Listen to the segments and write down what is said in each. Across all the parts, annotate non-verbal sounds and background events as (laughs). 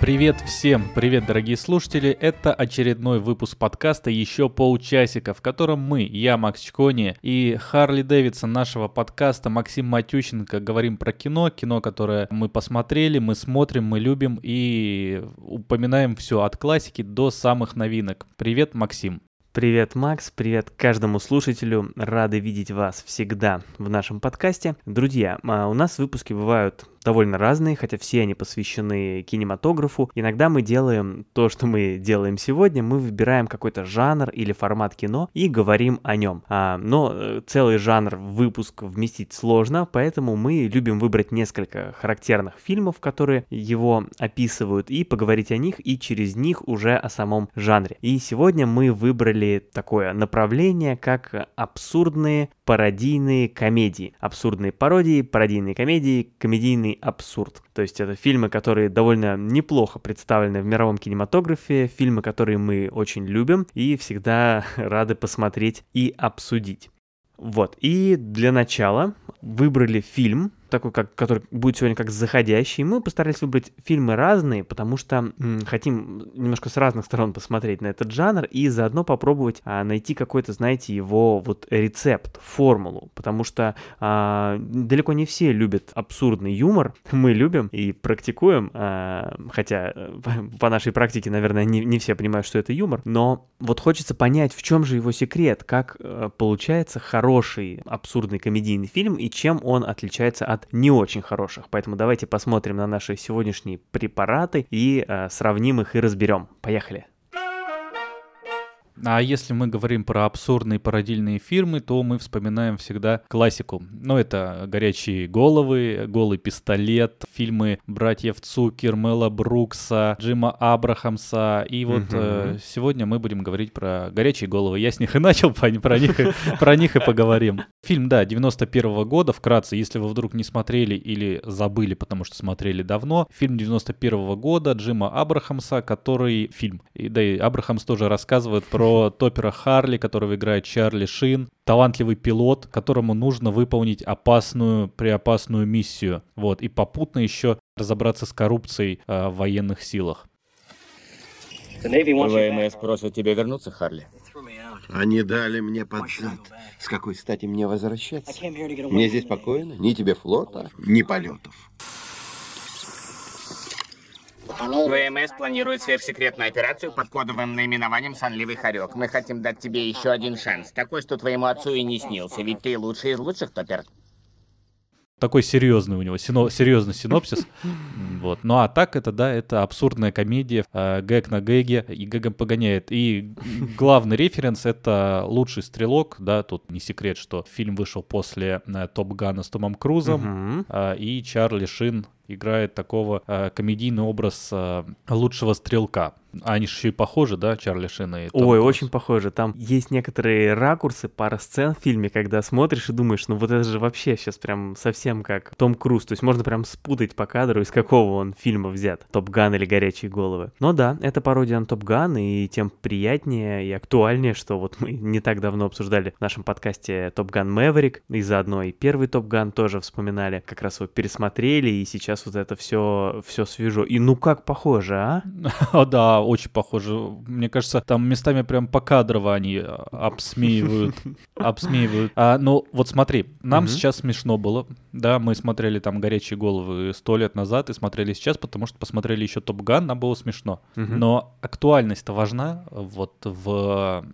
Привет всем, привет дорогие слушатели, это очередной выпуск подкаста «Еще полчасика», в котором мы, я, Макс Чкони и Харли Дэвидсон нашего подкаста Максим Матющенко говорим про кино, кино, которое мы посмотрели, мы смотрим, мы любим и упоминаем все от классики до самых новинок. Привет, Максим. Привет, Макс, привет каждому слушателю. Рады видеть вас всегда в нашем подкасте. Друзья, а, у нас выпуски бывают довольно разные, хотя все они посвящены кинематографу. Иногда мы делаем то, что мы делаем сегодня, мы выбираем какой-то жанр или формат кино и говорим о нем. А, но э, целый жанр выпуск вместить сложно, поэтому мы любим выбрать несколько характерных фильмов, которые его описывают, и поговорить о них, и через них уже о самом жанре. И сегодня мы выбрали такое направление, как абсурдные пародийные комедии. Абсурдные пародии, пародийные комедии, комедийный абсурд. То есть это фильмы, которые довольно неплохо представлены в мировом кинематографе, фильмы, которые мы очень любим и всегда (laughs) рады посмотреть и обсудить. Вот, и для начала выбрали фильм, такой, как, который будет сегодня как заходящий. Мы постарались выбрать фильмы разные, потому что м, хотим немножко с разных сторон посмотреть на этот жанр и заодно попробовать а, найти какой-то, знаете, его вот рецепт, формулу, потому что а, далеко не все любят абсурдный юмор. (laughs) Мы любим и практикуем, а, хотя э, (laughs) по нашей практике, наверное, не, не все понимают, что это юмор, но вот хочется понять, в чем же его секрет, как а, получается хороший абсурдный комедийный фильм и чем он отличается от от не очень хороших. Поэтому давайте посмотрим на наши сегодняшние препараты и э, сравним их и разберем. Поехали! А если мы говорим про абсурдные пародийные фирмы, то мы вспоминаем всегда классику. Ну, это «Горячие головы», «Голый пистолет», фильмы братьев Цукер, Мела Брукса, Джима Абрахамса. И вот угу. э, сегодня мы будем говорить про «Горячие головы». Я с них и начал, про них, про них и поговорим. Фильм, да, 91 -го года, вкратце, если вы вдруг не смотрели или забыли, потому что смотрели давно. Фильм 91 -го года Джима Абрахамса, который фильм. И, да и Абрахамс тоже рассказывает про топера Харли, которого играет Чарли Шин, талантливый пилот, которому нужно выполнить опасную, преопасную миссию. Вот, и попутно еще разобраться с коррупцией э, в военных силах. ВМС просят тебя вернуться, Харли. Они дали мне под зад. С какой стати мне возвращаться? Мне здесь спокойно, ни тебе флота, ни полетов. ВМС планирует сверхсекретную операцию под кодовым наименованием «Сонливый хорек». Мы хотим дать тебе еще один шанс. Такой, что твоему отцу и не снился, ведь ты лучший из лучших, Топпер. Такой серьезный у него, сино, серьезный синопсис. (laughs) Вот. Ну а так это, да, это абсурдная комедия, э, гэг на гэге, и гэгом погоняет. И главный референс — это «Лучший стрелок», да, тут не секрет, что фильм вышел после э, «Top Gun а» с Томом Крузом, э, и Чарли Шин играет такого э, комедийный образ э, лучшего стрелка. Они же еще и похожи, да, Чарли Шин и Том Ой, Круз. очень похожи. Там есть некоторые ракурсы, пара сцен в фильме, когда смотришь и думаешь, ну вот это же вообще сейчас прям совсем как Том Круз. То есть можно прям спутать по кадру, из какого он фильма взят. Top Gun или Горячие головы. Но да, это пародия на Топ Ган, и тем приятнее и актуальнее, что вот мы не так давно обсуждали в нашем подкасте Top Gun Maverick, и заодно и первый Top Gun тоже вспоминали, как раз его пересмотрели, и сейчас сейчас вот это все, все свежо. И ну как похоже, а? О, (laughs) да, очень похоже. Мне кажется, там местами прям покадрово они а, обсмеивают. (laughs) Обсмеивают. А, ну, вот смотри, нам сейчас смешно было. Да, мы смотрели там «Горячие головы» сто лет назад и смотрели сейчас, потому что посмотрели еще «Top Gun», нам было смешно. Но актуальность-то важна вот в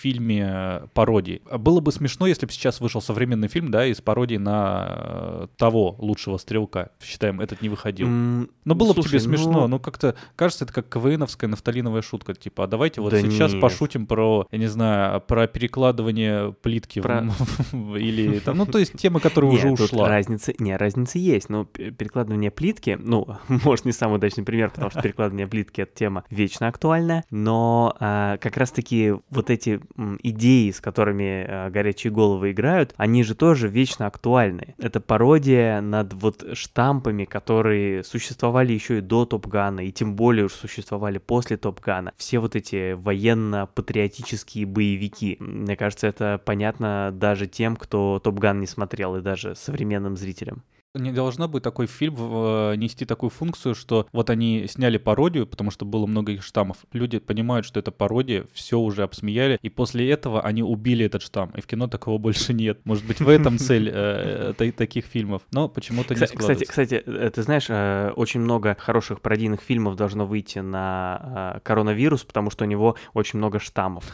фильме пародии. Было бы смешно, если бы сейчас вышел современный фильм, да, из пародии на э, того лучшего стрелка. Считаем, этот не выходил. Mm, Но было слушай, бы тебе смешно, ну... но как-то кажется, это как КВНовская нафталиновая шутка. Типа, а давайте вот да сейчас нет. пошутим про, я не знаю, про перекладывание плитки про... (laughs) или там, ну то есть тема, которая уже ушла. Разница, не, разница есть, но перекладывание плитки, ну, (laughs) может не самый удачный пример, потому что перекладывание плитки это тема вечно актуальная, но а, как раз-таки вот эти идеи, с которыми а, горячие головы играют, они же тоже вечно актуальны. Это пародия над вот штампами, которые существовали еще и до Топгана, и тем более уж существовали после Топгана. Все вот эти военно-патриотические боевики. Мне кажется, это понятно даже тем, кто Топган не смотрел, и даже современным зрителям не должна быть такой фильм э, нести такую функцию, что вот они сняли пародию, потому что было много их штаммов. Люди понимают, что это пародия, все уже обсмеяли, и после этого они убили этот штамм. И в кино такого (laughs) больше нет. Может быть, в этом цель э, таких фильмов. Но почему-то не. Кстати, кстати, э, ты знаешь, э, очень много хороших пародийных фильмов должно выйти на э, коронавирус, потому что у него очень много штаммов.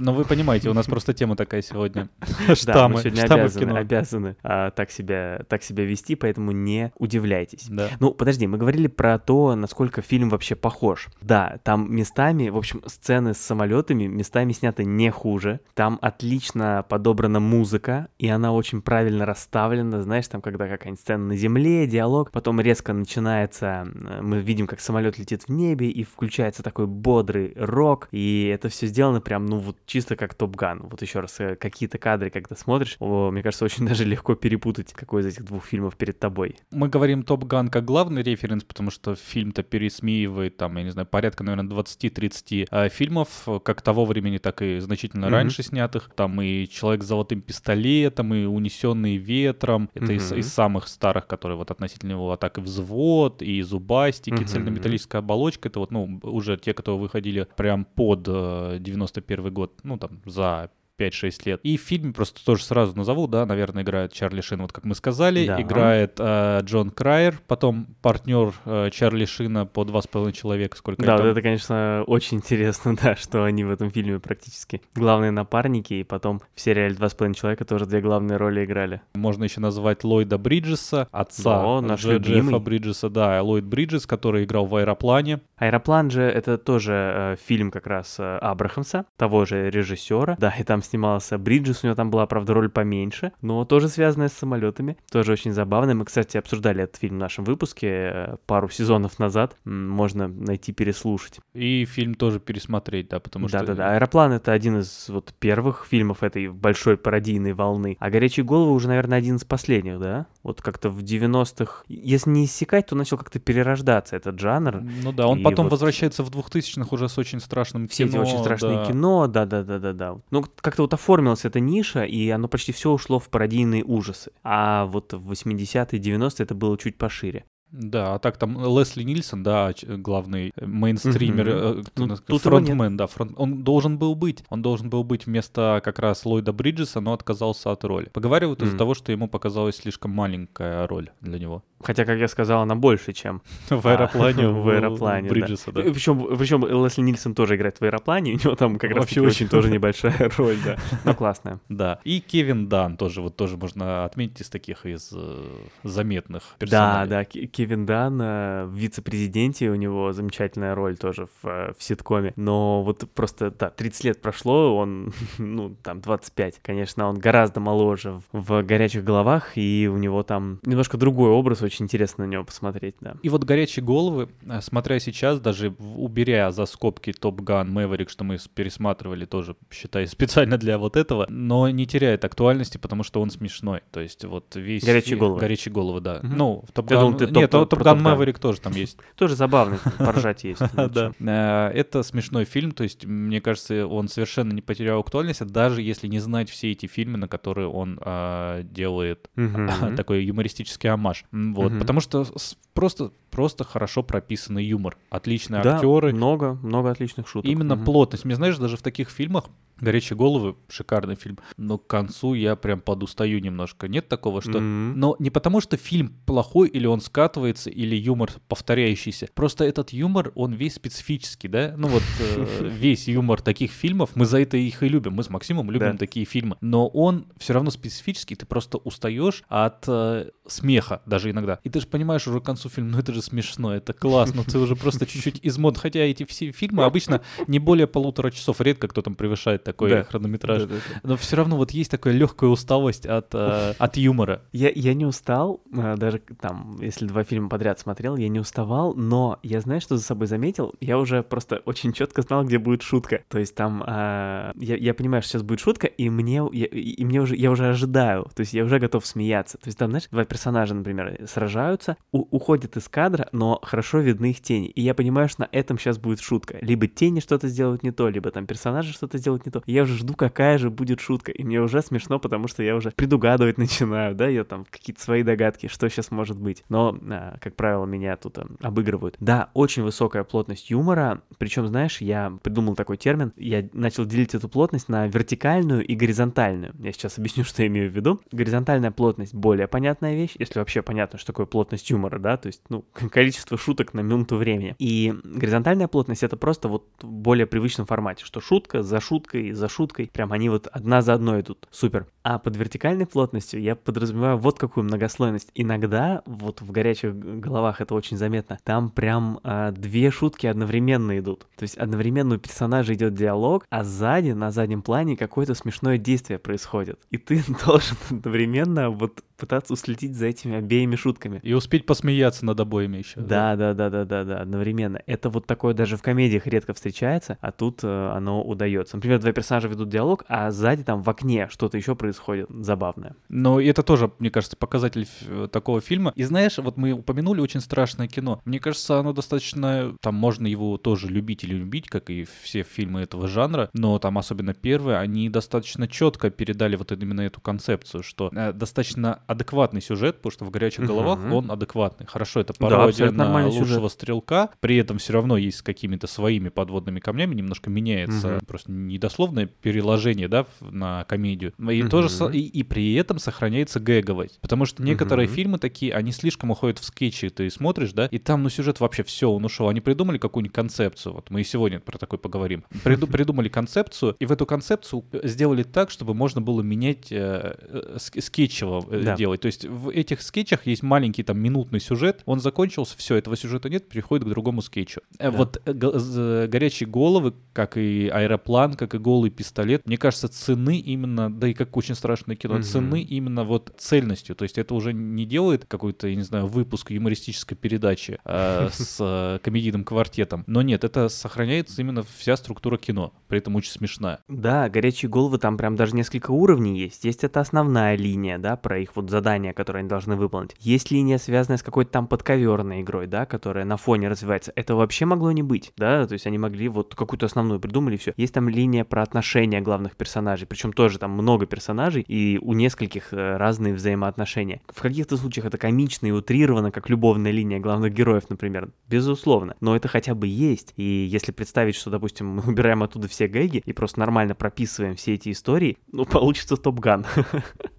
Но вы понимаете, у нас просто тема такая сегодня. (laughs) Штаммы, мы сегодня обязаны, обязаны а, так, себя, так себя вести, поэтому не удивляйтесь. Да. Ну, подожди, мы говорили про то, насколько фильм вообще похож. Да, там местами, в общем, сцены с самолетами местами сняты не хуже. Там отлично подобрана музыка, и она очень правильно расставлена. Знаешь, там когда какая-нибудь сцена на земле, диалог, потом резко начинается, мы видим, как самолет летит в небе, и включается такой бодрый рок, и это все сделано прям, ну вот чисто как Топ Ган. Вот еще раз, э, какие-то кадры, когда смотришь, о, мне кажется, очень (laughs) даже легко перепутать, какой из этих двух фильмов перед тобой. Мы говорим Топ Ган как главный референс, потому что фильм-то пересмеивает, там, я не знаю, порядка, наверное, 20-30 э, фильмов, как того времени, так и значительно mm-hmm. раньше снятых. Там и «Человек с золотым пистолетом», и «Унесенный ветром». Это mm-hmm. из, из самых старых, которые вот относительно его, а так и «Взвод», и «Зубастики», mm-hmm. «Цельнометаллическая оболочка». Это вот, ну, уже те, которые выходили прям под э, 91 год ну, там, за 5-6 лет. И в фильме просто тоже сразу назову, да, наверное, играет Чарли Шин, вот как мы сказали, да. играет э, Джон Крайер, потом партнер э, Чарли Шина по два с половиной человека, сколько Да, вот это, конечно, очень интересно, (laughs) да, что они в этом фильме практически главные напарники, и потом в сериале два с половиной человека тоже две главные роли играли. Можно еще назвать Ллойда Бриджеса, отца да, наш Дж- Джеффа Бриджеса, да, Ллойд Бриджес, который играл в «Аэроплане». «Аэроплан» же это тоже э, фильм как раз э, Абрахамса, того же режиссера, да, и там снимался Бриджес, у него там была, правда, роль поменьше, но тоже связанная с самолетами, тоже очень забавно. Мы, кстати, обсуждали этот фильм в нашем выпуске э, пару сезонов назад, можно найти, переслушать. И фильм тоже пересмотреть, да, потому что... Да-да-да, «Аэроплан» — это один из вот первых фильмов этой большой пародийной волны, а «Горячие головы» уже, наверное, один из последних, да? Вот как-то в 90-х, если не иссякать, то начал как-то перерождаться этот жанр. Ну да, он потом вот... возвращается в 2000-х уже с очень страшным Все кино. Все эти очень страшные да. кино, да-да-да-да-да. Ну, как-то вот оформилась эта ниша, и оно почти все ушло в пародийные ужасы. А вот в 80-е, 90-е это было чуть пошире. Да, а так там Лесли Нильсон, да, главный мейнстример, угу. ну, фронтмен, да, фронт, он должен был быть, он должен был быть вместо как раз Ллойда Бриджеса, но отказался от роли. Поговаривают mm. из-за того, что ему показалась слишком маленькая роль для него. Хотя, как я сказал, она больше, чем (laughs) в аэроплане. (laughs) В аэроплане, Бриджеса, да. Причем, причем Лесли Нильсон тоже играет в аэроплане, (laughs) у него там как раз очень тоже небольшая роль, да. Но классная. Да. И Кевин Дан тоже, вот тоже можно отметить из таких из э, заметных персонажей. Да, да, Кевин Дан э, в вице-президенте, у него замечательная роль тоже в, э, в ситкоме. Но вот просто, да, 30 лет прошло, он, (laughs) ну, там, 25. Конечно, он гораздо моложе в, в «Горячих головах», и у него там немножко другой образ, очень интересно на него посмотреть, да. И вот «Горячие головы», э, смотря сейчас, даже уберя за скобки «Top Gun», «Maverick», что мы пересматривали тоже, считай, специально для вот этого, но не теряет актуальности, потому что он смешной. То есть вот весь... «Горячие головы». «Горячие головы», да. Угу. Ну, в «Top Gun». Нет, «Top Gun Maverick» тоже там есть. (laughs) Тоже забавный, поржать есть. (laughs) Да. Э, это смешной фильм, то есть, мне кажется, он совершенно не потерял актуальность, даже если не знать все эти фильмы, на которые он э, делает (laughs) такой юмористический амаш. Вот, потому что просто просто хорошо прописанный юмор, отличные да, актеры. много, много отличных шуток. Именно угу. плотность. Мне знаешь, даже в таких фильмах «Горячие головы» — шикарный фильм, но к концу я прям подустаю немножко. Нет такого, что... Mm-hmm. Но не потому, что фильм плохой, или он скатывается, или юмор повторяющийся. Просто этот юмор, он весь специфический, да? Ну вот э, (laughs) весь юмор таких фильмов, мы за это их и любим. Мы с Максимом любим такие фильмы. Но он все равно специфический, ты просто устаешь от э, смеха даже иногда. И ты же понимаешь уже к концу фильма, ну это же смешно, это классно, ты уже просто (laughs) чуть-чуть измод. Хотя эти все фильмы обычно не более полутора часов, редко кто там превышает такой да. хронометраж. Да, да, да. Но все равно вот есть такая легкая усталость от, э, от юмора. Я, я не устал, э, даже там, если два фильма подряд смотрел, я не уставал, но я знаю, что за собой заметил, я уже просто очень четко знал, где будет шутка. То есть там э, я, я понимаю, что сейчас будет шутка, и мне, я, и мне уже, я уже ожидаю, то есть я уже готов смеяться. То есть там, знаешь, два персонажа, например, сражаются, у, уходят из кадра, но хорошо видны их тени. И я понимаю, что на этом сейчас будет шутка. Либо тени что-то сделают не то, либо там персонажи что-то сделают не то я уже жду, какая же будет шутка. И мне уже смешно, потому что я уже предугадывать (laughs) начинаю, да, я там какие-то свои догадки, что сейчас может быть. Но, а, как правило, меня тут а, обыгрывают. Да, очень высокая плотность юмора. Причем, знаешь, я придумал такой термин. Я начал делить эту плотность на вертикальную и горизонтальную. Я сейчас объясню, (laughs) что я имею в виду. Горизонтальная плотность более понятная вещь, если вообще понятно, что такое плотность юмора, да, то есть, ну, (laughs) количество шуток на минуту времени. И горизонтальная плотность это просто вот в более привычном формате, что шутка за шуткой, за шуткой, прям они вот одна за одной идут. Супер. А под вертикальной плотностью я подразумеваю вот какую многослойность. Иногда, вот в горячих головах это очень заметно, там прям а, две шутки одновременно идут. То есть одновременно у персонажа идет диалог, а сзади, на заднем плане, какое-то смешное действие происходит. И ты (laughs) должен одновременно вот пытаться уследить за этими обеими шутками. И успеть посмеяться над обоими еще. Да, да, да, да, да, да, одновременно. Это вот такое даже в комедиях редко встречается, а тут э, оно удается. Например, два персонажа ведут диалог, а сзади там в окне что-то еще происходит забавное. Но это тоже, мне кажется, показатель такого фильма. И знаешь, вот мы упомянули очень страшное кино. Мне кажется, оно достаточно, там можно его тоже любить или любить, как и все фильмы этого жанра, но там особенно первые, они достаточно четко передали вот именно эту концепцию, что э, достаточно адекватный сюжет, потому что в горячих головах uh-huh. он адекватный. Хорошо, это пародия да, на лучшего сюжет. стрелка, при этом все равно есть с какими-то своими подводными камнями, немножко меняется uh-huh. просто недословное переложение, да, на комедию. И uh-huh. тоже и, и при этом сохраняется гэговость. Потому что некоторые uh-huh. фильмы такие, они слишком уходят в скетчи, ты смотришь, да, и там, ну, сюжет вообще все, он ушел. Они придумали какую-нибудь концепцию, вот мы и сегодня про такой поговорим. Приду, придумали концепцию, и в эту концепцию сделали так, чтобы можно было менять э, э скетчево э, да делать. То есть в этих скетчах есть маленький там минутный сюжет, он закончился, все, этого сюжета нет, переходит к другому скетчу. Э, да. Вот э, горячие головы, как и аэроплан, как и голый пистолет, мне кажется, цены именно, да и как очень страшное кино, угу. цены именно вот цельностью. То есть это уже не делает какой-то, я не знаю, выпуск юмористической передачи э, (laughs) с э, комедийным квартетом. Но нет, это сохраняется именно вся структура кино, при этом очень смешная. Да, горячие головы там прям даже несколько уровней есть. Есть это основная линия, да, про их вот задания, которые они должны выполнить. Есть линия, связанная с какой-то там подковерной игрой, да, которая на фоне развивается. Это вообще могло не быть, да, то есть они могли вот какую-то основную придумали, все. Есть там линия про отношения главных персонажей, причем тоже там много персонажей, и у нескольких э, разные взаимоотношения. В каких-то случаях это комично и утрировано, как любовная линия главных героев, например, безусловно, но это хотя бы есть, и если представить, что, допустим, мы убираем оттуда все гэги и просто нормально прописываем все эти истории, ну, получится топ-ган. (laughs)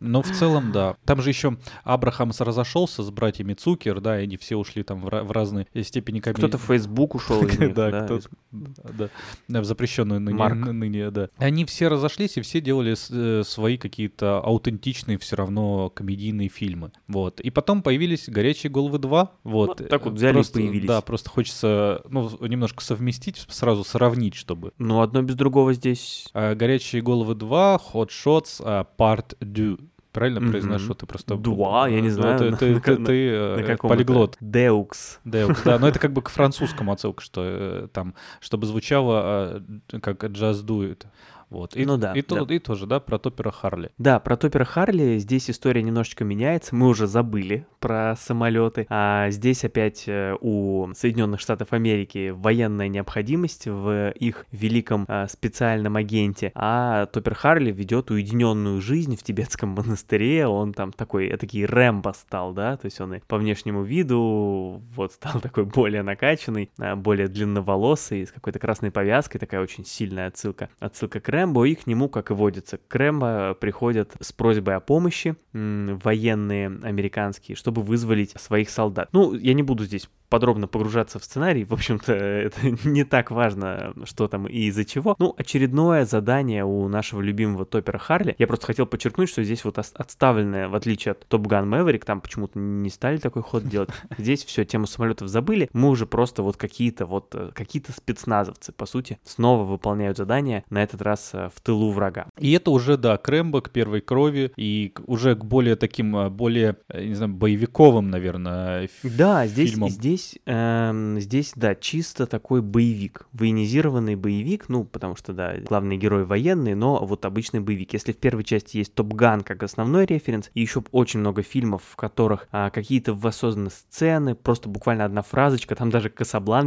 Ну, в целом, да. Там же еще Абрахамс разошелся с братьями Цукер, да, и они все ушли там в, в разные степени комедии. Кто-то в Facebook ушел из них, (laughs) да, кто да, в запрещенную ныне, ныне, да. Они все разошлись и все делали э, свои какие-то аутентичные все равно комедийные фильмы, вот. И потом появились «Горячие головы 2», вот. Ну, так вот взяли просто, и появились. Да, просто хочется, ну, немножко совместить, сразу сравнить, чтобы. Ну, одно без другого здесь. А, «Горячие головы 2», «Hot Shots», а, «Part 2». Правильно mm-hmm. произношу? Ты просто... Дуа, я не знаю. Ты, ты, ты, ты э, полиглот. Деукс. Деукс, да. Но это как бы к (laughs) французскому отсылка, что э, там, чтобы звучало э, как джаз дует. Вот. И, ну да. И, да. и тоже, да, про Топера Харли. Да, про Топера Харли здесь история немножечко меняется. Мы уже забыли про самолеты. А здесь опять э, у Соединенных Штатов Америки военная необходимость в их великом а, специальном агенте. А Топер Харли ведет уединенную жизнь в тибетском монастыре. Он там такой, такой Рэмбо стал, да, то есть он и по внешнему виду вот стал (laughs) такой более накачанный, а, более длинноволосый, с какой-то красной повязкой, такая очень сильная отсылка. Отсылка к Рэмбо Рэмбо, их к нему, как и водится, к Рэмбо приходят с просьбой о помощи военные американские, чтобы вызволить своих солдат. Ну, я не буду здесь подробно погружаться в сценарий, в общем-то, (laughs) это не так важно, что там и из-за чего. Ну, очередное задание у нашего любимого топера Харли. Я просто хотел подчеркнуть, что здесь вот отставленное, в отличие от Top Gun Maverick, там почему-то не стали такой ход делать. (laughs) Здесь все, тему самолетов забыли. Мы уже просто вот какие-то вот, э, какие-то спецназовцы, по сути, снова выполняют задание, на этот раз э, в тылу врага. И это уже, да, Крэмбо к первой крови и уже к более таким, э, более, не знаю, боевиковым, наверное, Да, здесь, фильмам. здесь здесь, эм, здесь, да, чисто такой боевик, военизированный боевик, ну, потому что, да, главный герой военный, но вот обычный боевик. Если в первой части есть Топ Ган как основной референс, и еще очень много фильмов, в которых а, какие-то воссозданные сцены, просто буквально одна фразочка, там даже к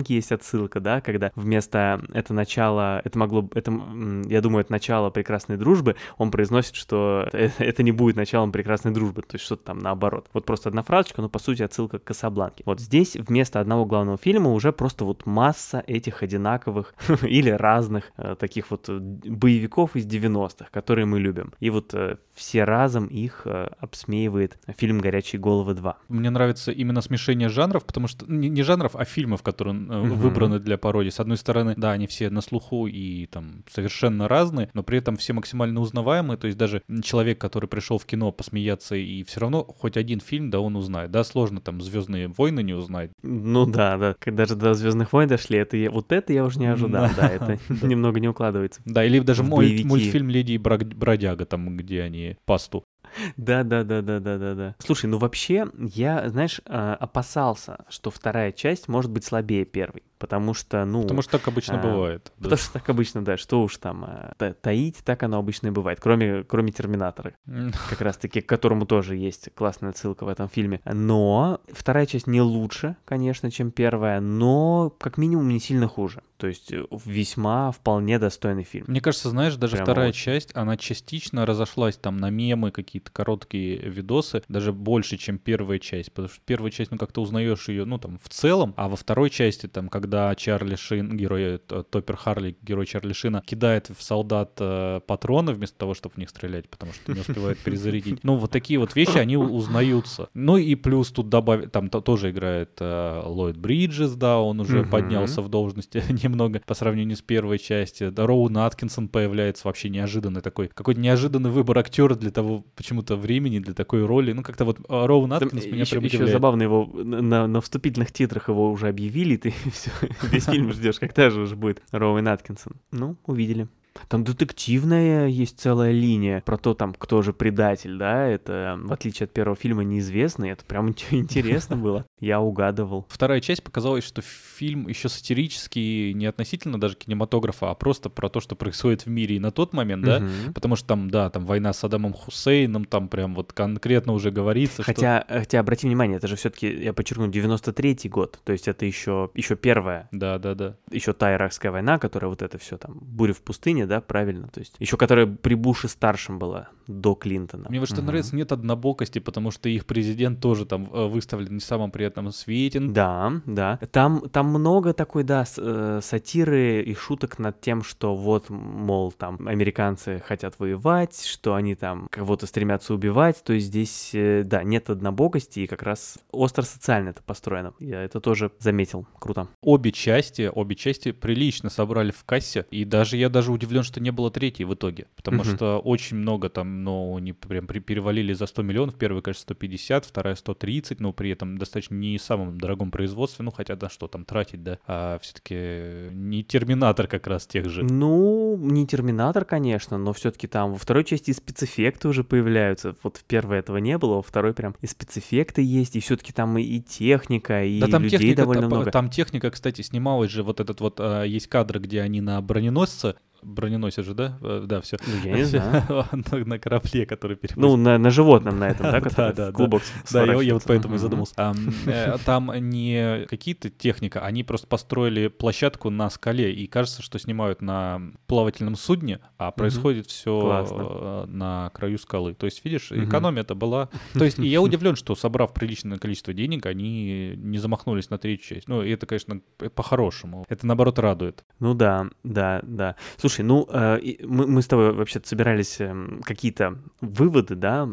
есть отсылка, да, когда вместо это начало, это могло, это, я думаю, это начало прекрасной дружбы, он произносит, что это, это не будет началом прекрасной дружбы, то есть что-то там наоборот. Вот просто одна фразочка, но по сути отсылка к Касабланке. Вот здесь вместо одного главного фильма уже просто вот масса этих одинаковых (laughs) или разных э, таких вот э, боевиков из 90-х, которые мы любим. И вот э, все разом их обсмеивает фильм «Горячие головы 2». Мне нравится именно смешение жанров, потому что не, жанров, а фильмов, которые угу. выбраны для пародии. С одной стороны, да, они все на слуху и там совершенно разные, но при этом все максимально узнаваемые. То есть даже человек, который пришел в кино посмеяться и все равно хоть один фильм, да, он узнает. Да, сложно там «Звездные войны» не узнать. Ну да, да. Когда же до «Звездных войн» дошли, это я, вот это я уже не ожидал. Да, это (laughs) немного не укладывается. Да, или даже мультфильм «Леди и бродяга», там, где они пасту да, да, да, да, да, да, да. Слушай, ну вообще, я, знаешь, а, опасался, что вторая часть может быть слабее первой. Потому что, ну... Потому что так обычно а, бывает. Потому да. что так обычно, да, что уж там а, таить, так оно обычно и бывает. Кроме, кроме Терминатора, (laughs) как раз-таки, к которому тоже есть классная ссылка в этом фильме. Но вторая часть не лучше, конечно, чем первая, но как минимум не сильно хуже. То есть э, весьма вполне достойный фильм. Мне кажется, знаешь, даже Прямо вторая очень. часть, она частично разошлась там на мемы, какие-то короткие видосы, даже больше, чем первая часть. Потому что первая часть, ну, как-то узнаешь ее, ну, там, в целом, а во второй части, там, когда Чарли Шин, герой э, Топпер Харли, герой Чарли Шина, кидает в солдат э, патроны вместо того, чтобы в них стрелять, потому что не успевает перезарядить. Ну, вот такие вот вещи, они узнаются. Ну, и плюс тут добавить, там тоже играет э, Ллойд Бриджес, да, он уже поднялся в должности (laughs) немного по сравнению с первой частью. Да, Роун Аткинсон появляется вообще неожиданный такой, какой-то неожиданный выбор актера для того почему-то времени, для такой роли. Ну, как-то вот а, Роун Аткинс меня еще, прям еще забавно его, на, на вступительных титрах его уже объявили, (laughs) ты все, весь фильм ждешь, когда же уже будет Роуэн Аткинсон. Ну, увидели. Там детективная есть целая линия про то, там, кто же предатель, да, это, в отличие от первого фильма, неизвестный, это прям (laughs) интересно было. Я угадывал. Вторая часть показалась, что фильм еще сатирический не относительно даже кинематографа, а просто про то, что происходит в мире и на тот момент, да, потому что там, да, там война с Саддамом Хусейном, там прям вот конкретно уже говорится, хотя, что... Хотя, обрати внимание, это же все-таки, я подчеркну, 93-й год, то есть это еще, еще первая. Да, да, да. Еще та иракская война, которая вот это все там, буря в пустыне, да, правильно, то есть еще которая при Буше старшем была, до Клинтона. Мне вот что угу. нравится, нет однобокости, потому что их президент тоже там э, выставлен не в самом приятном свете. Да, да. Там, там много такой, да, э, сатиры и шуток над тем, что вот, мол, там американцы хотят воевать, что они там кого-то стремятся убивать, то есть здесь, э, да, нет однобокости, и как раз остро социально это построено. Я это тоже заметил. Круто. Обе части, обе части прилично собрали в кассе, и даже я даже удивлен, что не было третьей в итоге, потому угу. что очень много там но они прям перевалили за 100 миллионов. Первая, конечно, 150, вторая 130, но при этом достаточно не самом дорогом производстве. Ну, хотя, да, что там тратить, да. А все-таки не Терминатор как раз тех же. Ну, не Терминатор, конечно, но все-таки там во второй части и спецэффекты уже появляются. Вот в первой этого не было, во второй прям и спецэффекты есть, и все-таки там и, техника, и да, там людей техника, довольно там, много. Там техника, кстати, снималась же, вот этот вот, а, есть кадры, где они на броненосце броненосец же, да? Э, да, все. Ну, я не знаю. (laughs) на, корабле, который перевозит. Ну, на, на животном на этом, (laughs) да, который да, да, клубок Да, я, я вот поэтому и задумался. А, там не какие-то техника, они просто построили площадку на скале, и кажется, что снимают на плавательном судне, а происходит все э, на краю скалы. То есть, видишь, экономия-то была... (laughs) То есть, и я удивлен, что собрав приличное количество денег, они не замахнулись на третью часть. Ну, и это, конечно, по-хорошему. Это, наоборот, радует. Ну да, да, да. Слушай, Слушай, ну, э, мы, мы с тобой вообще собирались э, какие-то выводы, да,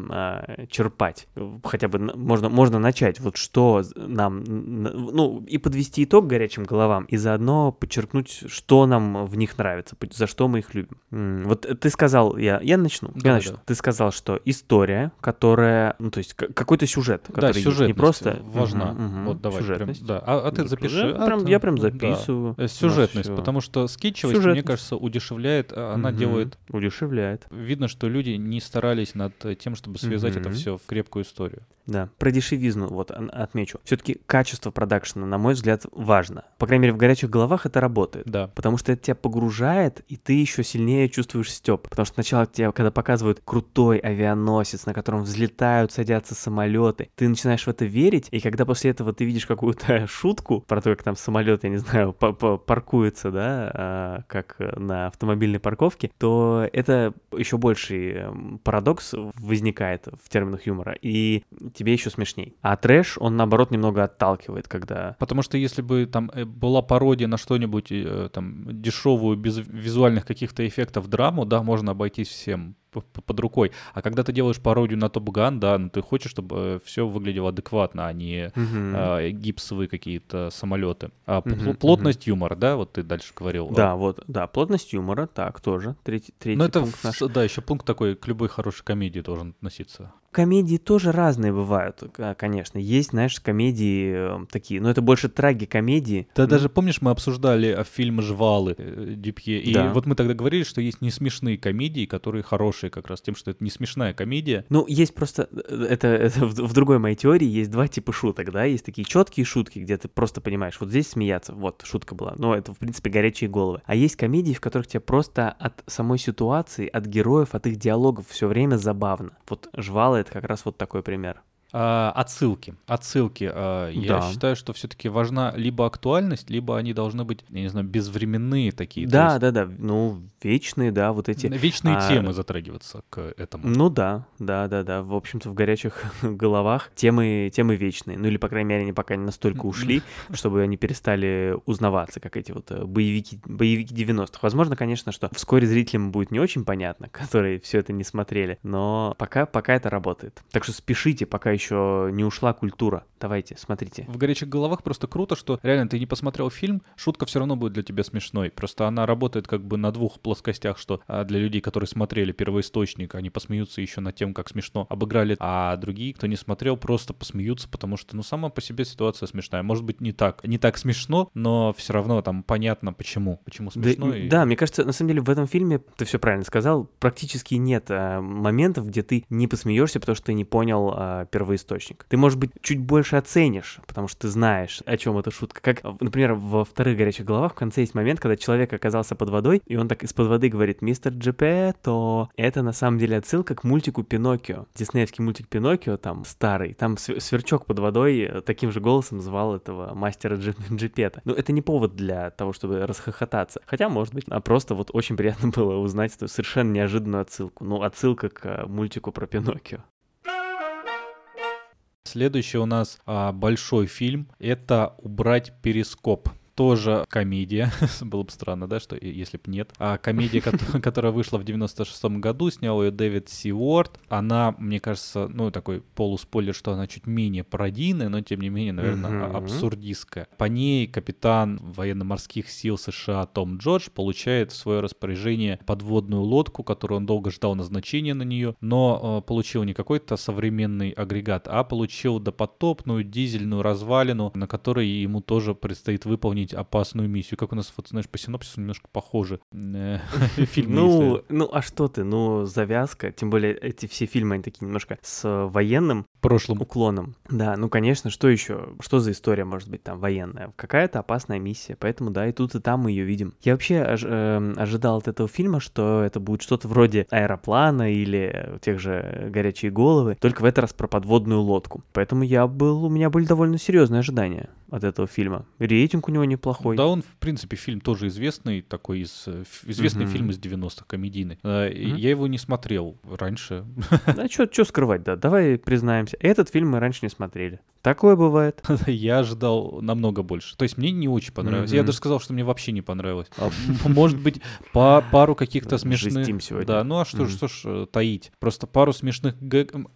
э, черпать. Хотя бы можно, можно начать, вот что нам, ну, и подвести итог горячим головам, и заодно подчеркнуть, что нам в них нравится, за что мы их любим. Вот ты сказал, я, я начну, да, я начну. Да. Ты сказал, что история, которая, ну, то есть какой-то сюжет, который да, сюжет не просто... Важна. Угу, угу. Вот давай, прям, да. А, а ты запиши. Я, прям, я прям записываю. Да. Сюжетность, потому что скетчевость, Сюжетность. мне кажется, удешевляет удешевляет, а она Мгм. делает... Удешевляет. Видно, что люди не старались над тем, чтобы связать это Мгм. все в крепкую историю. Да, про дешевизну вот отмечу. Все-таки качество продакшена, на мой взгляд, важно. По крайней мере, в горячих головах это работает. Да. Потому что это тебя погружает, и ты еще сильнее чувствуешь степ. Потому что сначала тебе, когда показывают крутой авианосец, на котором взлетают, садятся самолеты, ты начинаешь в это верить, и когда после этого ты видишь какую-то (laughs) шутку про то, как там самолет, я не знаю, па- па- паркуется, да, а, как э, на автомобильной парковке, то это еще больший эм, парадокс возникает в терминах юмора, и тебе еще смешней. А трэш, он наоборот немного отталкивает, когда Потому что если бы там э, была пародия на что-нибудь э, там дешевую, без визуальных каких-то эффектов драму, да, можно обойтись всем под рукой. А когда ты делаешь пародию на Топ Ган, да, ну ты хочешь, чтобы все выглядело адекватно, а не Мгм. а, гипсовые какие-то самолеты. А Мгм, плотность юмора, да, вот ты дальше говорил. Да, вот, да, плотность юмора, так, тоже, третий, третий Ну это, пункт наш. да, еще пункт такой, к любой хорошей комедии должен относиться. Комедии тоже разные бывают, к- конечно. Есть, знаешь, комедии э, такие, но это больше трагикомедии. Да, М, даже помнишь, мы обсуждали э, фильм «Жвалы» э, Дюпье, и Да. вот мы тогда говорили, что есть не смешные комедии, которые хорошие как раз тем, что это не смешная комедия. Ну, есть просто, это, это в, в другой моей теории есть два типа шуток, да, есть такие четкие шутки, где ты просто понимаешь, вот здесь смеяться, вот, шутка была, ну, это, в принципе, горячие головы. А есть комедии, в которых тебе просто от самой ситуации, от героев, от их диалогов все время забавно. Вот «Жвалы» — это как раз вот такой пример. А, отсылки. Отсылки. а, я Да. считаю, что все-таки важна либо актуальность, либо они должны быть, я не знаю, безвременные такие. Да, есть да, да, ну, вечные, да, вот эти... Вечные а, темы затрагиваться к этому. Ну да, да, да, да. В общем-то, в горячих (laughs) головах темы, темы вечные. Ну или, по крайней мере, они пока не настолько ушли, (laughs) чтобы они перестали узнаваться, как эти вот э, боевики, боевики 90-х. Возможно, конечно, что вскоре зрителям будет не очень понятно, (laughs) которые все это не смотрели, но пока, пока это работает. Так что спешите, пока еще не ушла культура. Давайте, смотрите. В горячих головах просто круто, что реально ты не посмотрел фильм, шутка все равно будет для тебя смешной. Просто она работает как бы на двух плоскостях, что а, для людей, которые смотрели первоисточник, они посмеются еще над тем, как смешно обыграли, а другие, кто не смотрел, просто посмеются, потому что, ну, сама по себе ситуация смешная. Может быть, не так, не так смешно, но все равно там понятно, почему. Почему Да, смешно. м, и- да, мне кажется, на самом деле в этом фильме, ты все правильно сказал, практически нет а, моментов, где ты не посмеешься, потому что ты не понял а, первоисточник. Ты, может быть, чуть больше оценишь, потому что ты знаешь, о чем эта шутка. Как, например, во вторых горячих головах в конце есть момент, когда человек оказался под водой, и он так из-под воды говорит «Мистер Джепетто». Это на самом деле отсылка к мультику «Пиноккио». Диснеевский мультик «Пиноккио», там старый, там свер- сверчок под водой э, таким же голосом звал этого мастера Джи- (laughs) Джипета. Ну, это не повод для того, чтобы расхохотаться. Хотя, может быть, а просто вот очень приятно (laughs) было узнать эту совершенно неожиданную отсылку. Ну, отсылка к э, мультику про Пиноккио. Следующий у нас а, большой фильм — это «Убрать перископ». Тоже комедия. (laughs) Было бы странно, да, что если бы нет. А комедия, кото- (laughs) которая вышла в 96-м году, снял ее Дэвид Си Уорд. Она, мне кажется, ну, такой полуспойлер, что она чуть менее пародийная, но, тем не менее, наверное, Мгм. абсурдистская. По ней капитан военно-морских сил США Том Джордж получает в свое распоряжение подводную лодку, которую он долго ждал назначения на нее, но э, получил не какой-то современный агрегат, а получил допотопную дизельную развалину, на которой ему тоже предстоит выполнить опасную миссию. Как у нас, вот, знаешь, по синопсису немножко похожи э, (laughs) (laughs) фильмы. Ну, ну, а что ты? Ну, завязка. Тем более, эти все фильмы, они такие немножко с военным В прошлом. уклоном. Да, ну, конечно, что еще? Что за история может быть там военная? Какая-то опасная миссия. Поэтому, да, и тут, и там мы ее видим. Я вообще ож- эм, ожидал от этого фильма, что это будет что-то вроде аэроплана или тех же горячие головы, только в этот раз про подводную лодку. Поэтому я был, у меня были довольно серьезные ожидания от этого фильма. Рейтинг у него неплохой. Да, он, в принципе, фильм тоже известный, такой из... э, Известный Мгм. фильм из 90-х, комедийный. Э, Мгм. Я его не смотрел раньше. А что скрывать, да? Давай признаемся. Этот фильм мы раньше не смотрели. Такое бывает. (laughs) Я ожидал намного больше. То есть мне не очень понравилось. Я Мгм. даже сказал, что мне вообще не понравилось. А, Может быть, по пару каких-то смешных... Сегодня. Да, ну а что ж, Мгм. что ж э, таить? Просто пару смешных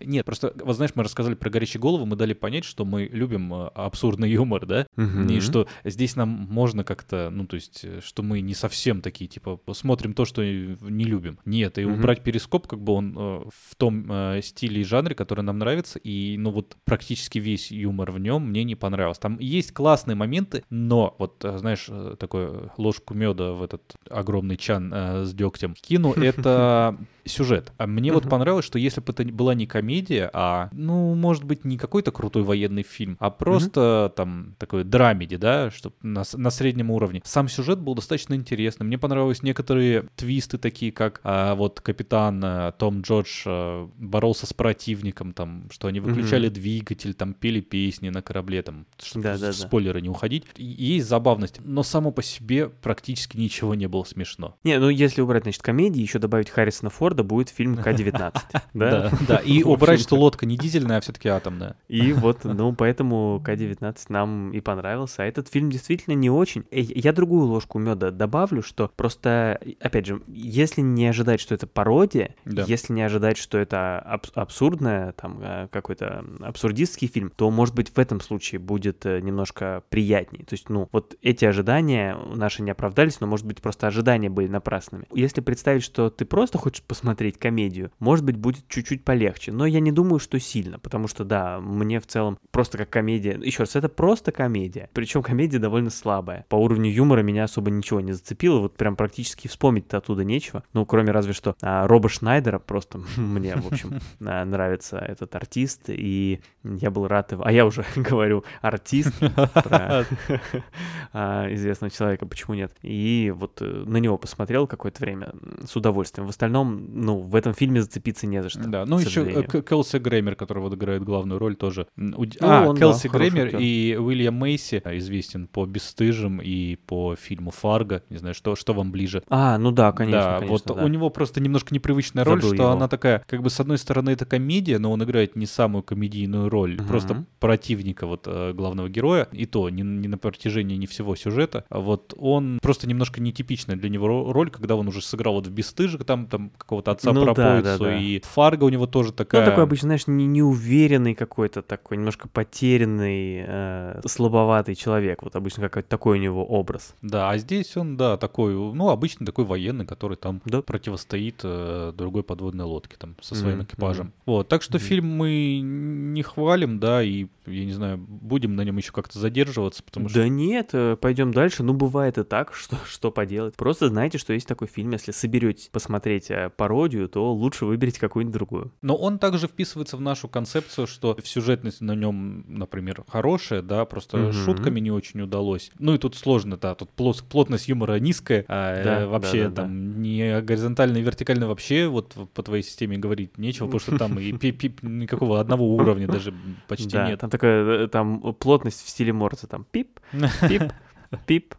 Нет, просто, вот знаешь, мы рассказали про «Горячие головы», мы дали понять, что мы любим э, абсурдный юмор, да? И что здесь нам можно как-то, ну, то есть, э, что мы не совсем такие, типа, смотрим то, что не любим. Нет, и убрать перископ, как бы он в том стиле и жанре, который нам нравится, и, ну, вот практически весь юмор в нем мне не понравился. Там есть классные моменты, но вот, э, знаешь, э, такую ложку меда в этот огромный чан э, с дегтем кину, (laughs) это сюжет. А мне вот понравилось, что если бы это была не комедия, а, ну, может быть, не какой-то крутой военный фильм, а просто там такой драмеди, да, что на, на среднем уровне. Сам сюжет был достаточно интересный. Мне понравились некоторые твисты такие, как а, вот капитан а, Том Джордж а, боролся с противником, там, что они выключали двигатель, там, пели песни на корабле, там, чтобы Да, да, да. в спойлеры не уходить. Есть забавность, но само по себе практически ничего не было смешно. Не, ну если убрать, значит, комедии, еще добавить Харрисона Форда, будет фильм (laughs) К-19. Да? да. И (laughs) убрать, что лодка не дизельная, а все-таки атомная. И вот, ну, поэтому К-19 нам и понравился. А этот фильм действительно не очень. Э, Я другую ложку меда добавлю, что просто, опять же, если не ожидать, что это пародия, Да. если не ожидать, что это абс- абсурдное, там, э, какой-то абсурдистский фильм, то, может быть, в этом случае будет э, немножко приятнее. То есть, ну, вот эти ожидания наши не оправдались, но, может быть, просто ожидания были напрасными. Если представить, что ты просто хочешь посмотреть комедию, может быть, будет чуть-чуть полегче. Но я не думаю, что сильно, потому что, да, мне в целом просто как комедия... Еще раз, это просто комедия. Причем комедия довольно слабая. По уровню юмора меня особо ничего не зацепило. Вот прям практически вспомнить-то оттуда нечего. Ну, кроме разве что а, Роба Шнайдера. Просто (laughs) мне, в общем, а, нравится этот артист. И я был рад его... А я уже (laughs) говорю артист про (laughs) а, известного человека, почему нет. И вот э, на него посмотрел какое-то время с удовольствием. В остальном, ну, в этом фильме зацепиться не за что. Да, ну еще. К- Келси Греймер, который вот играет главную роль, тоже. Ну, а, да, Келси актер. и Уильям Мейси а, известен по «Бесстыжим» и по фильму «Фарго». Не знаю, что, что вам ближе. А, ну да, конечно, да, конечно, вот да. у него просто немножко непривычная роль, Забыл что его. она такая, как бы с одной стороны это комедия, но он играет не самую комедийную роль, Мгм. просто противника вот э, главного героя, и то не, не на протяжении не всего сюжета. Вот он просто немножко нетипичная для него ро- роль, когда он уже сыграл вот в «Бесстыжих», там, там какого-то отца Ну да, пропоицу, да, да. и «Фарго» у него тоже Ну, такая... он такой обычно, знаешь, не, неуверенный какой-то, такой немножко потерянный, э, слабоватый человек. Вот обычно какой-то такой у него образ. Да, а здесь он, да, такой, ну, обычный такой военный, который там Да. противостоит э, другой подводной лодке там со своим Мгм, экипажем. мгм. Вот, так что Мгм. фильм мы не хвалим, да, и, я не знаю, будем на нем еще как-то задерживаться, потому что... Да нет, пойдем дальше. Ну, бывает и так, (laughs) что, что поделать. Просто знайте, что есть такой фильм. Если соберетесь посмотреть э, пародию, то лучше выберите какую-нибудь другую. Но он также вписывается в нашу концепцию, что сюжетность на нем, например, хорошая, да, просто Мгм. шутками не очень удалось. Ну и тут сложно, да, тут плос- плотность юмора низкая, а э, Да, вообще да, да, там не горизонтально и вертикально вообще вот по твоей системе говорить нечего, потому что там и никакого одного (laughs) уровня даже почти да, нет. там такая, э, там плотность в стиле Морца, там пип, пип, (laughs) пип.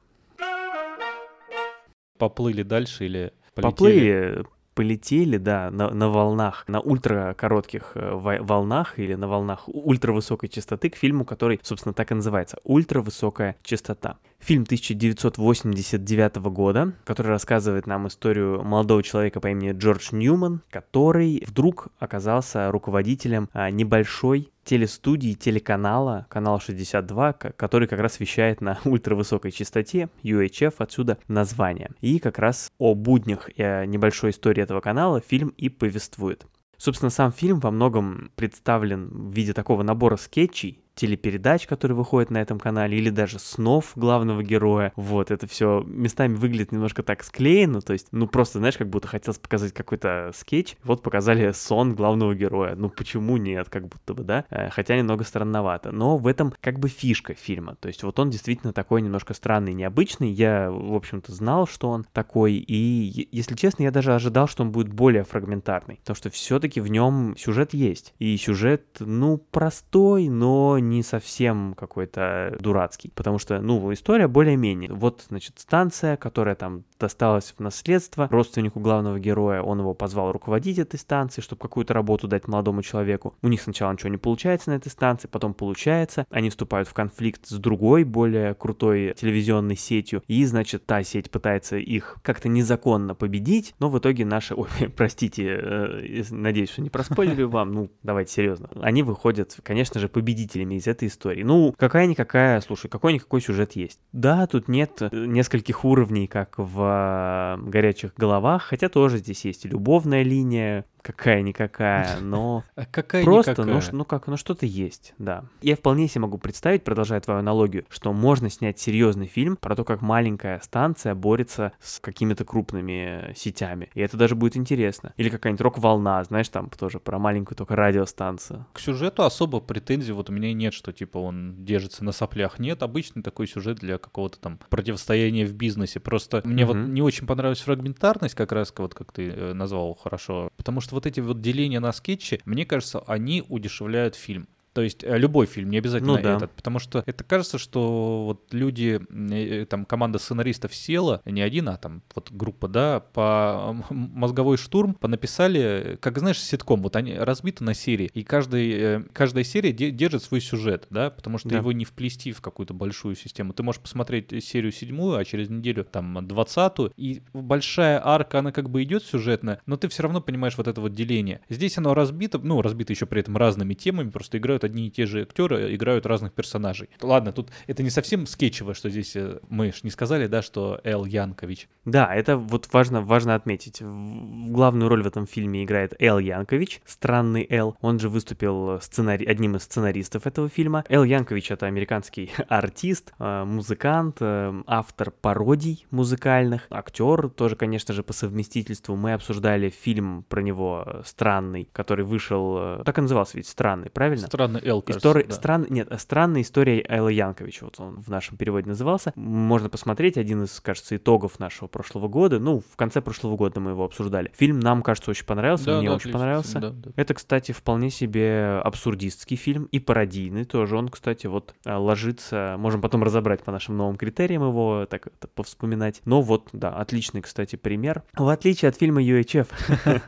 Поплыли дальше или полетели? Поплыли, полетели, да, на, на волнах, на ультракоротких э, во- волнах или на волнах ультравысокой частоты к фильму, который, собственно, так и называется «Ультравысокая частота». Фильм 1989 года, который рассказывает нам историю молодого человека по имени Джордж Ньюман, который вдруг оказался руководителем а, небольшой телестудии телеканала, канал 62, ко- который как раз вещает на (laughs) ультравысокой частоте, UHF, отсюда название. И как раз о буднях и о небольшой истории этого канала фильм и повествует. Собственно, сам фильм во многом представлен в виде такого набора скетчей, телепередач, которые выходят на этом канале, или даже снов главного героя. Вот, это все местами выглядит немножко так склеено, то есть, ну, просто, знаешь, как будто хотелось показать какой-то скетч, вот показали сон главного героя. Ну, почему нет, как будто бы, да? Э, Хотя немного странновато. Но в этом как бы фишка фильма. То есть, вот он действительно такой немножко странный, необычный. Я, в общем-то, знал, что он такой, и, если честно, я даже ожидал, что он будет более фрагментарный. Потому что все-таки в нем сюжет есть. И сюжет, ну, простой, но не совсем какой-то дурацкий. Потому что, ну, история более-менее. Вот, значит, станция, которая там досталась в наследство родственнику главного героя. Он его позвал руководить этой станцией, чтобы какую-то работу дать молодому человеку. У них сначала ничего не получается на этой станции, потом получается. Они вступают в конфликт с другой, более крутой телевизионной сетью. И, значит, та сеть пытается их как-то незаконно победить, но в итоге наши... (laughs) Ой, простите, э, надеюсь, что не проспойлерю вам. Ну, давайте серьезно. Они выходят, конечно же, победителями из этой истории. Ну, какая-никакая, слушай, какой-никакой сюжет есть. Да, тут нет э, нескольких уровней, как в э, «Горячих головах», хотя тоже здесь есть любовная линия, какая-никакая, но (laughs) А какая просто, ну, ну как, ну что-то есть, да. Я вполне себе могу представить, продолжая твою аналогию, что можно снять серьезный фильм про то, как маленькая станция борется с какими-то крупными сетями. И это даже будет интересно. Или какая-нибудь рок-волна, знаешь, там тоже про маленькую только радиостанцию. К сюжету особо претензий вот у меня нет, что типа он держится на соплях. Нет, обычный такой сюжет для какого-то там противостояния в бизнесе. Просто мне вот Мгм. не очень понравилась фрагментарность, как раз вот как ты э, назвал хорошо. Потому что вот эти вот деления на скетчи, мне кажется, они удешевляют фильм. То есть э, любой фильм, не обязательно Ну да. этот. Потому что это кажется, что вот люди, э, там команда сценаристов села, не один, а там вот группа, да, по мозговой штурм понаписали, как знаешь, ситком, вот они разбиты на серии, и каждый, э, каждая серия де- держит свой сюжет, да, потому что Да. его не вплести в какую-то большую систему. Ты можешь посмотреть серию седьмую, а через неделю там двадцатую, и большая арка, она как бы идет сюжетно, но ты все равно понимаешь вот это вот деление. Здесь оно разбито, ну, разбито еще при этом разными темами, просто играют одни и те же актеры, играют разных персонажей. Ладно, тут это не совсем скетчево, что здесь э, мы ж не сказали, да, что Эл Янкович. Да, это вот важно, важно отметить. Главную роль в этом фильме играет Эл Янкович, странный Эл. Он же выступил сценари... одним из сценаристов этого фильма. Эл Янкович — это американский (laughs) артист, э, музыкант, э, автор пародий музыкальных, актер, тоже, конечно же, по совместительству. Мы обсуждали фильм про него «Странный», который вышел... Так и назывался ведь «Странный», правильно? Странный Эл, кажется, История, да. стран... Нет, странная история Элла Янковича, вот он в нашем переводе назывался. Можно посмотреть один из, кажется, итогов нашего прошлого года. Ну, в конце прошлого года мы его обсуждали. Фильм нам, кажется, очень понравился, Да, мне да, очень понравился. да, да. Это, кстати, вполне себе абсурдистский фильм и пародийный тоже. Он, кстати, вот э, ложится, можем потом разобрать по нашим новым критериям его, так это повспоминать. Но вот, да, отличный, кстати, пример. В отличие от фильма UHF, (laughs)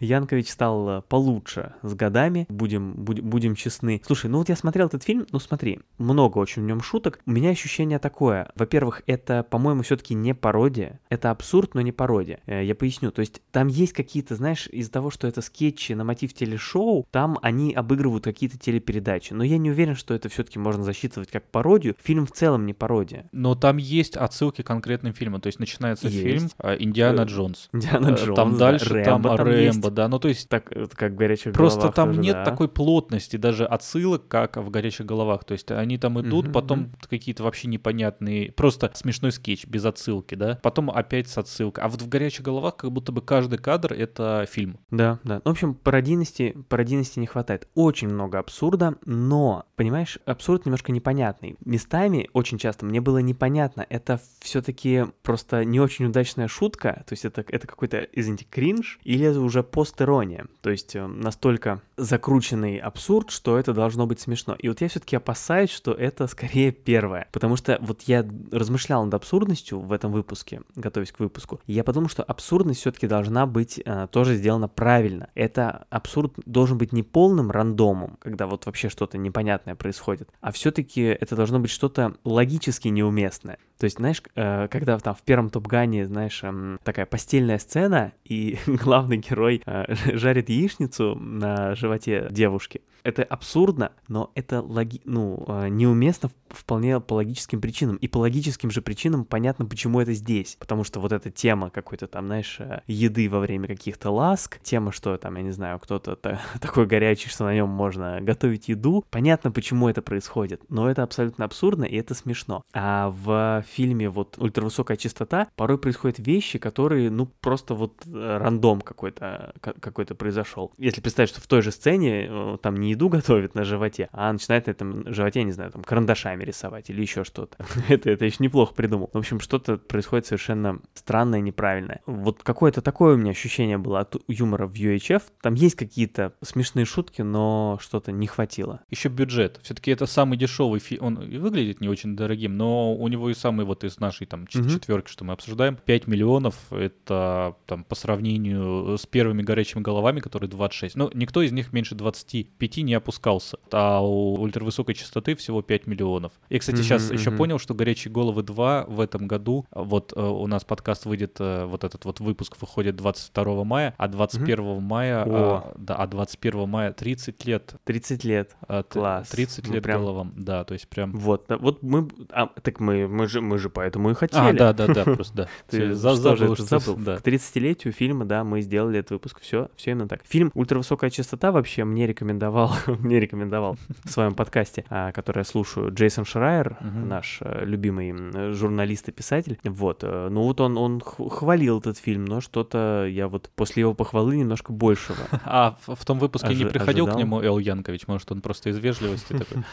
Янкович стал э, получше с годами, будем, будем, будем честны. Слушай, ну вот я смотрел этот фильм, ну смотри, много очень в нем шуток. У меня ощущение такое. Во-первых, это, по-моему, все-таки не пародия. Это абсурд, но не пародия. Э, Я поясню. То есть там есть какие-то, знаешь, из-за того, что это скетчи на мотив телешоу, там они обыгрывают какие-то телепередачи. Но я не уверен, что это все-таки можно засчитывать как пародию. Фильм в целом не пародия. Но там есть отсылки к конкретным фильмам. То есть начинается Есть. фильм э, «Индиана Э, Джонс». Индиана Джонс, Там да, дальше, там Рэмбо там Рэмбо, да. Ну, то есть Так, как в горячих Просто там нет да. такой плотности даже отсылок, как в горячих головах. То есть они там идут, Мгм, потом мгм. какие-то вообще непонятные, просто смешной скетч без отсылки, да. Потом опять с отсылкой. А вот в горячих головах как будто бы каждый кадр это фильм. Да, да. В общем, пародийности, пародийности не хватает. Очень много абсурда, но, понимаешь, абсурд немножко непонятный. Местами очень часто мне было непонятно, это все-таки просто не очень удачная шутка, то есть это, это какой-то, извините, кринж, или это уже постирония, то есть э, настолько закрученный абсурд, что это должно быть смешно. И вот я все-таки опасаюсь, что это скорее первое, потому что вот я размышлял над абсурдностью в этом выпуске, готовясь к выпуску, и я подумал, что абсурдность все-таки должна быть э, тоже сделана правильно. Это абсурд должен быть не полным рандомом, когда вот вообще что-то непонятное происходит, а все-таки это должно быть что-то логически неуместное. То есть, знаешь, э, когда там в первом Топгане, знаешь, эм, такая постельная сцена, и (laughs) главный герой э, жарит яичницу на животе девушки. Это абсурдно, но это логи... ну, э, неуместно вполне по логическим причинам. И по логическим же причинам понятно, почему это здесь. Потому что вот эта тема какой-то там, знаешь, еды во время каких-то ласк, тема, что там, я не знаю, кто-то та- (laughs) такой горячий, что на нем можно готовить еду. Понятно, почему это происходит, но это абсолютно абсурдно, и это смешно. А в фильме вот «Ультравысокая частота» порой происходят вещи, которые, ну, просто вот э, рандом какой-то ка- какой-то произошел. Если представить, что в той же сцене э, там не еду готовит на животе, а начинает на этом животе, я не знаю, там карандашами рисовать или еще что-то. (laughs) это, это еще неплохо придумал. В общем, что-то происходит совершенно странное, неправильное. Вот какое-то такое у меня ощущение было от юмора в UHF. Там есть какие-то смешные шутки, но что-то не хватило. Еще бюджет. Все-таки это самый дешевый фильм. Он выглядит не очень дорогим, но у него и самый вот из нашей там Мгм. четверки, что мы обсуждаем, 5 миллионов. Это там по сравнению с первыми горячими головами, которые 26. Ну, никто из них меньше 25 не запускался, а у ультравысокой частоты всего 5 миллионов. И, кстати, Мгм, сейчас еще мгм. понял, что «Горячие головы 2» в этом году, вот э, у нас подкаст выйдет, э, вот этот вот выпуск выходит 22 мая, а 21 мая, О. а, да, а 21 мая 30 лет. 30 лет. а, Класс. 30 Ну, лет прям- было вам, да, то есть прям... Вот, вот мы, а, так мы, мы же, мы же поэтому и хотели. А, да, да, да, (laughs) просто да. Ты забыл, что- забыл? К 30-летию фильма, да, мы сделали этот выпуск. Все, все именно так. Фильм «Ультравысокая частота» вообще мне рекомендовал, (laughs) мне рекомендовал в своем подкасте, а, который я слушаю, Джейсон Шрайер, наш э, любимый журналист и писатель. Вот, э, ну вот он, он хвалил этот фильм, но что-то я вот после его похвалы немножко большего. (laughs) А в, том выпуске не приходил к нему Эл Янкович? Может, он просто из вежливости такой?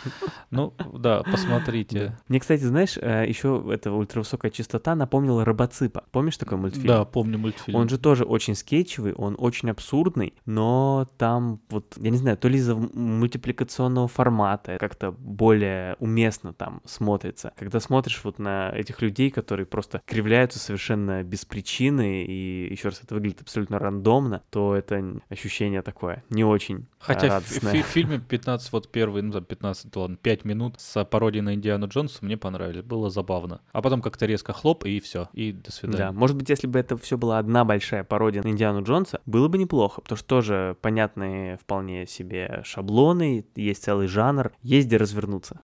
Ну, да, посмотрите. Мне, кстати, знаешь, еще эта ультравысокая частота напомнила Робоципа. Помнишь такой мультфильм? Да, помню мультфильм. Он же тоже очень скетчевый, он очень абсурдный, но там вот, я не знаю, то ли из-за мультипликационного формата как-то более уместно там смотрится. Когда смотришь вот на этих людей, которые просто кривляются совершенно без причины, и еще раз это выглядит абсолютно рандомно, то это ощущение такое не очень а, Хотя в, радостное. фи- в фильме 15, вот первый, ну там 15, ладно, 5 минут с пародией на Индиану Джонса мне понравились, было забавно. А потом как-то резко хлоп, и все, и до Да, свидания. может быть, если бы это все была одна большая пародия на Индиану Джонса, было бы неплохо, потому что тоже понятные вполне себе шаблоны, есть целый жанр, есть где развернуться.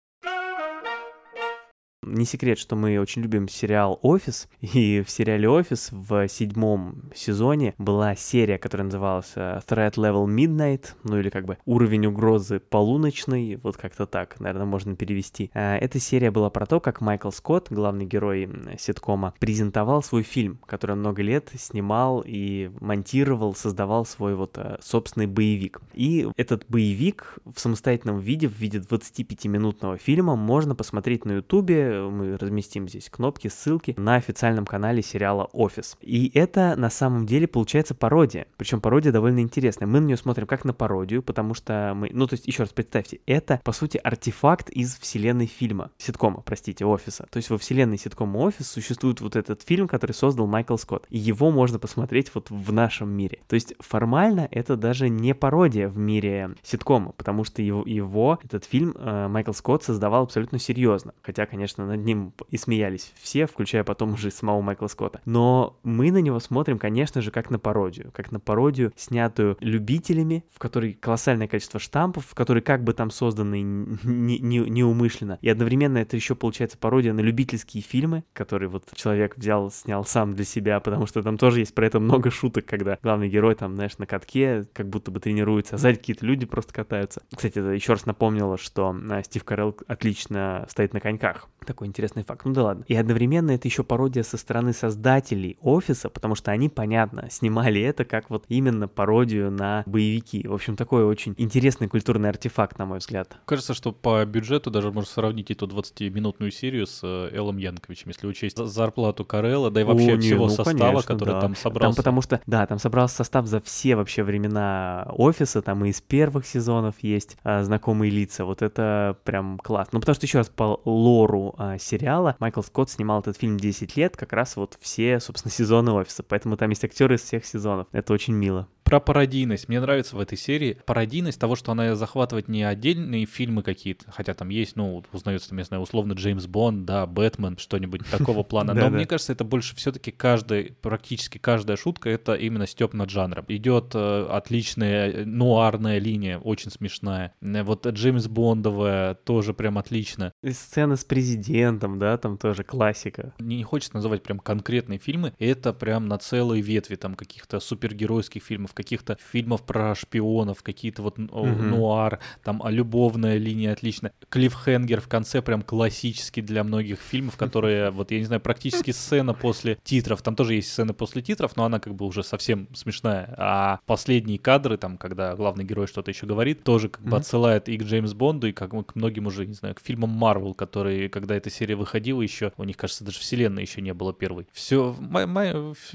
Не секрет, что мы очень любим сериал «Офис», (laughs) и в сериале «Офис» в седьмом сезоне была серия, которая называлась э, «Threat Level Midnight», ну или как бы «Уровень угрозы полуночный», вот как-то так, наверное, можно перевести. Э, Эта серия была про то, как Майкл Скотт, главный герой ситкома, презентовал свой фильм, который много лет снимал и монтировал, создавал свой вот э, собственный боевик. И этот боевик в самостоятельном виде, в виде 25-минутного фильма, можно посмотреть на ютубе, мы разместим здесь кнопки, ссылки на официальном канале сериала «Офис». И это на самом деле получается пародия, причем пародия довольно интересная. Мы на нее смотрим как на пародию, потому что мы, ну то есть еще раз представьте, это по сути артефакт из вселенной фильма, ситкома, простите, «Офиса». То есть во вселенной ситкома «Офис» существует вот этот фильм, который создал Майкл Скотт, и его можно посмотреть вот в нашем мире. То есть формально это даже не пародия в мире ситкома, потому что его, его этот фильм э, Майкл Скотт создавал абсолютно серьезно. Хотя, конечно, над ним и смеялись все, включая потом уже самого Майкла Скотта. Но мы на него смотрим, конечно же, как на пародию. Как на пародию, снятую любителями, в которой колоссальное количество штампов, в которые как бы там созданы не- не- неумышленно. И одновременно это еще получается пародия на любительские фильмы, которые вот человек взял, снял сам для себя, потому что там тоже есть про это много шуток, когда главный герой там, знаешь, на катке как будто бы тренируется, а сзади какие-то люди просто катаются. Кстати, это еще раз напомнило, что а, Стив Карелл отлично стоит на коньках. Такой интересный факт. Ну да ладно. И одновременно это еще пародия со стороны создателей офиса, потому что они, понятно, снимали это как вот именно пародию на боевики. В общем, такой очень интересный культурный артефакт, на мой взгляд. Кажется, что по бюджету даже можно сравнить эту 20-минутную серию с Эллом Янковичем, если учесть за- зарплату Карелла, да и вообще О, не, всего ну, состава, конечно, который да. там собрался. Там потому что, да, там собрался состав за все вообще времена офиса, там и из первых сезонов есть а, знакомые лица. Вот это прям класс. Ну, потому что, еще раз, по лору а, сериала Майкл Скотт снимал этот фильм 10 лет, как раз вот все, собственно, (laughs) сезоны офиса. Поэтому там есть актеры из всех сезонов. Это очень мило. Про пародийность. Мне нравится в этой серии пародийность того, что она захватывает не отдельные фильмы какие-то, хотя там есть, ну, узнается, там, я знаю, условно Джеймс Бонд, да, Бэтмен, что-нибудь такого (laughs) плана. Но мне кажется, это больше все-таки каждый, практически каждая шутка, это именно степ над жанром. Идет э, отличная э, нуарная линия, очень смешная. Вот Джеймс Бондовая тоже прям отлично. И сцена с президентом, да, там тоже классика. Не хочется называть прям конкретные фильмы, это прям на целые ветви там каких-то супергеройских фильмов, каких-то фильмов про шпионов, какие-то вот Мгм. нуар, там а, любовная линия отлично. Клиффхенгер в конце прям классический для многих фильмов, которые, (laughs) вот я не знаю, практически сцена после титров, там тоже есть сцена после титров, но она как бы уже совсем смешная. А последние кадры, там, когда главный герой что-то еще говорит, тоже как бы отсылает и к Джеймс Бонду, и как к многим уже, не знаю, к фильмам Марвел, которые, когда эта серия выходила еще, у них, кажется, даже вселенной еще не было первой. Все,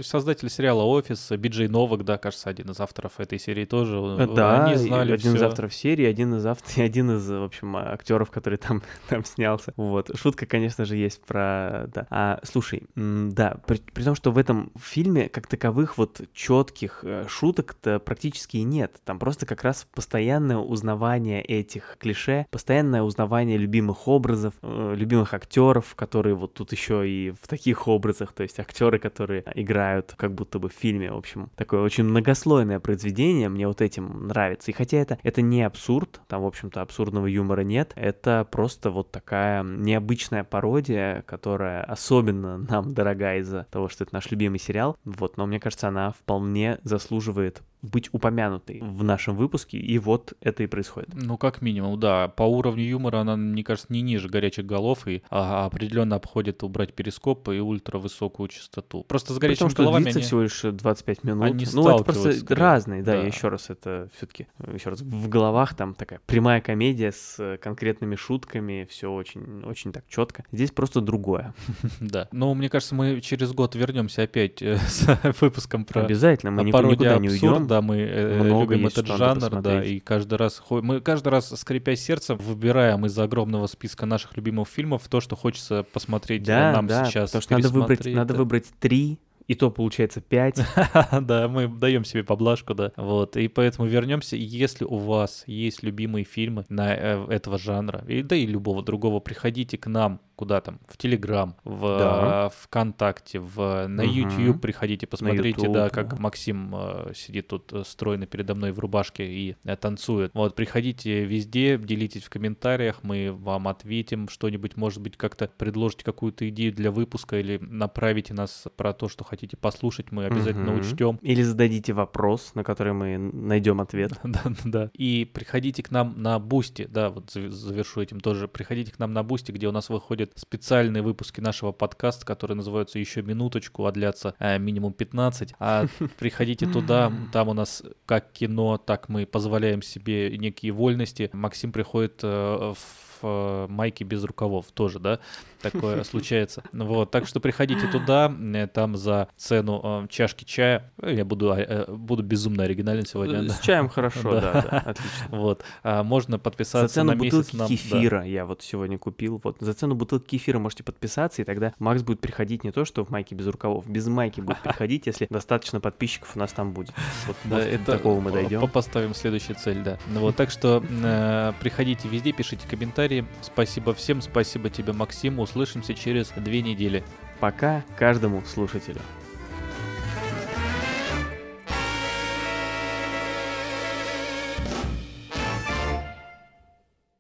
создатель сериала «Офис», Биджей Новак, да, кажется, один один из авторов этой серии тоже. Э, да, Они знали один из всё. авторов серии, один из автор, (laughs) один из, в общем, актеров, который там, (laughs) там снялся. Вот. Шутка, конечно же, есть про... Да. А, слушай, да, при, при том, что в этом фильме как таковых вот четких шуток-то практически и нет. Там просто как раз постоянное узнавание этих клише, постоянное узнавание любимых образов, э, любимых актеров, которые вот тут еще и в таких образах, то есть актеры, которые играют как будто бы в фильме, в общем, такое очень многослойное произведение, мне вот этим нравится. И хотя это, это не абсурд, там, в общем-то, абсурдного юмора нет, это просто вот такая необычная пародия, которая особенно нам дорога из-за того, что это наш любимый сериал, вот, но мне кажется, она вполне заслуживает быть упомянутой в нашем выпуске, и вот это и происходит. Ну, как минимум, да. По уровню юмора она, мне кажется, не ниже горячих голов и а, определенно обходит убрать перископ и ультравысокую частоту. Просто с горячими том, что головами длится они... всего лишь 25 минут. они ну, это просто скорее. разные, да, Да. я еще раз, это все-таки, еще раз, в головах там такая прямая комедия с э, конкретными шутками, все очень, очень так четко. Здесь просто другое. (laughs) Да. Но мне кажется, мы через год вернемся опять э, (laughs) с выпуском про Обязательно, мы А никуда, не уйдем. Да, мы э, Много любим этот жанр, да, и каждый раз мы каждый раз, скрипя сердцем, выбираем из огромного списка наших любимых фильмов то, что хочется посмотреть э, Да, нам да, сейчас. потому что надо выбрать, надо выбрать три, и то получается пять. (laughs) Да, мы даем себе поблажку, да. Вот, и поэтому вернемся. Если у вас есть любимые фильмы на э, этого жанра, и, да и любого другого, приходите к нам куда там, в Телеграм, в Да. э, ВКонтакте, в, на. YouTube приходите, посмотрите, YouTube, да, да. как Максим э, сидит тут э, стройно передо мной в рубашке и э, танцует. Вот, приходите везде, делитесь в комментариях, мы вам ответим что-нибудь, может быть, как-то предложите какую-то идею для выпуска или направите нас про то, что хотите послушать, мы обязательно Мгм. учтем. Или зададите вопрос, на который мы найдем ответ. (laughs) Да, да. И приходите к нам на Бусти, да, вот зав- завершу этим тоже. Приходите к нам на Бусти, где у нас выходят специальные выпуски нашего подкаста, которые называются «Еще минуточку», а длятся э, минимум 15. А приходите туда, там у нас как кино, так мы позволяем себе некие вольности. Максим приходит э, в э, майке без рукавов тоже, да, такое (laughs) случается. Вот, так что приходите туда, э, там за цену э, чашки чая, э, я буду, э, буду безумно оригинален сегодня. да. С чаем хорошо, (laughs) Да. да, да, отлично. Вот, а можно За подписаться цену на месяц бутылки нам. да. кефира я вот сегодня купил. Вот за цену бутылки кефира можете подписаться, и тогда Макс будет приходить не то, что в майке без рукавов, без майки будет (laughs) приходить, если достаточно подписчиков у нас там будет. Вот, Да, вот это такого мы дойдем. Поставим следующую цель, да. Ну вот, так что э, приходите везде, пишите комментарии. Спасибо всем, спасибо тебе, Максим. Услышимся через две недели. Пока каждому слушателю.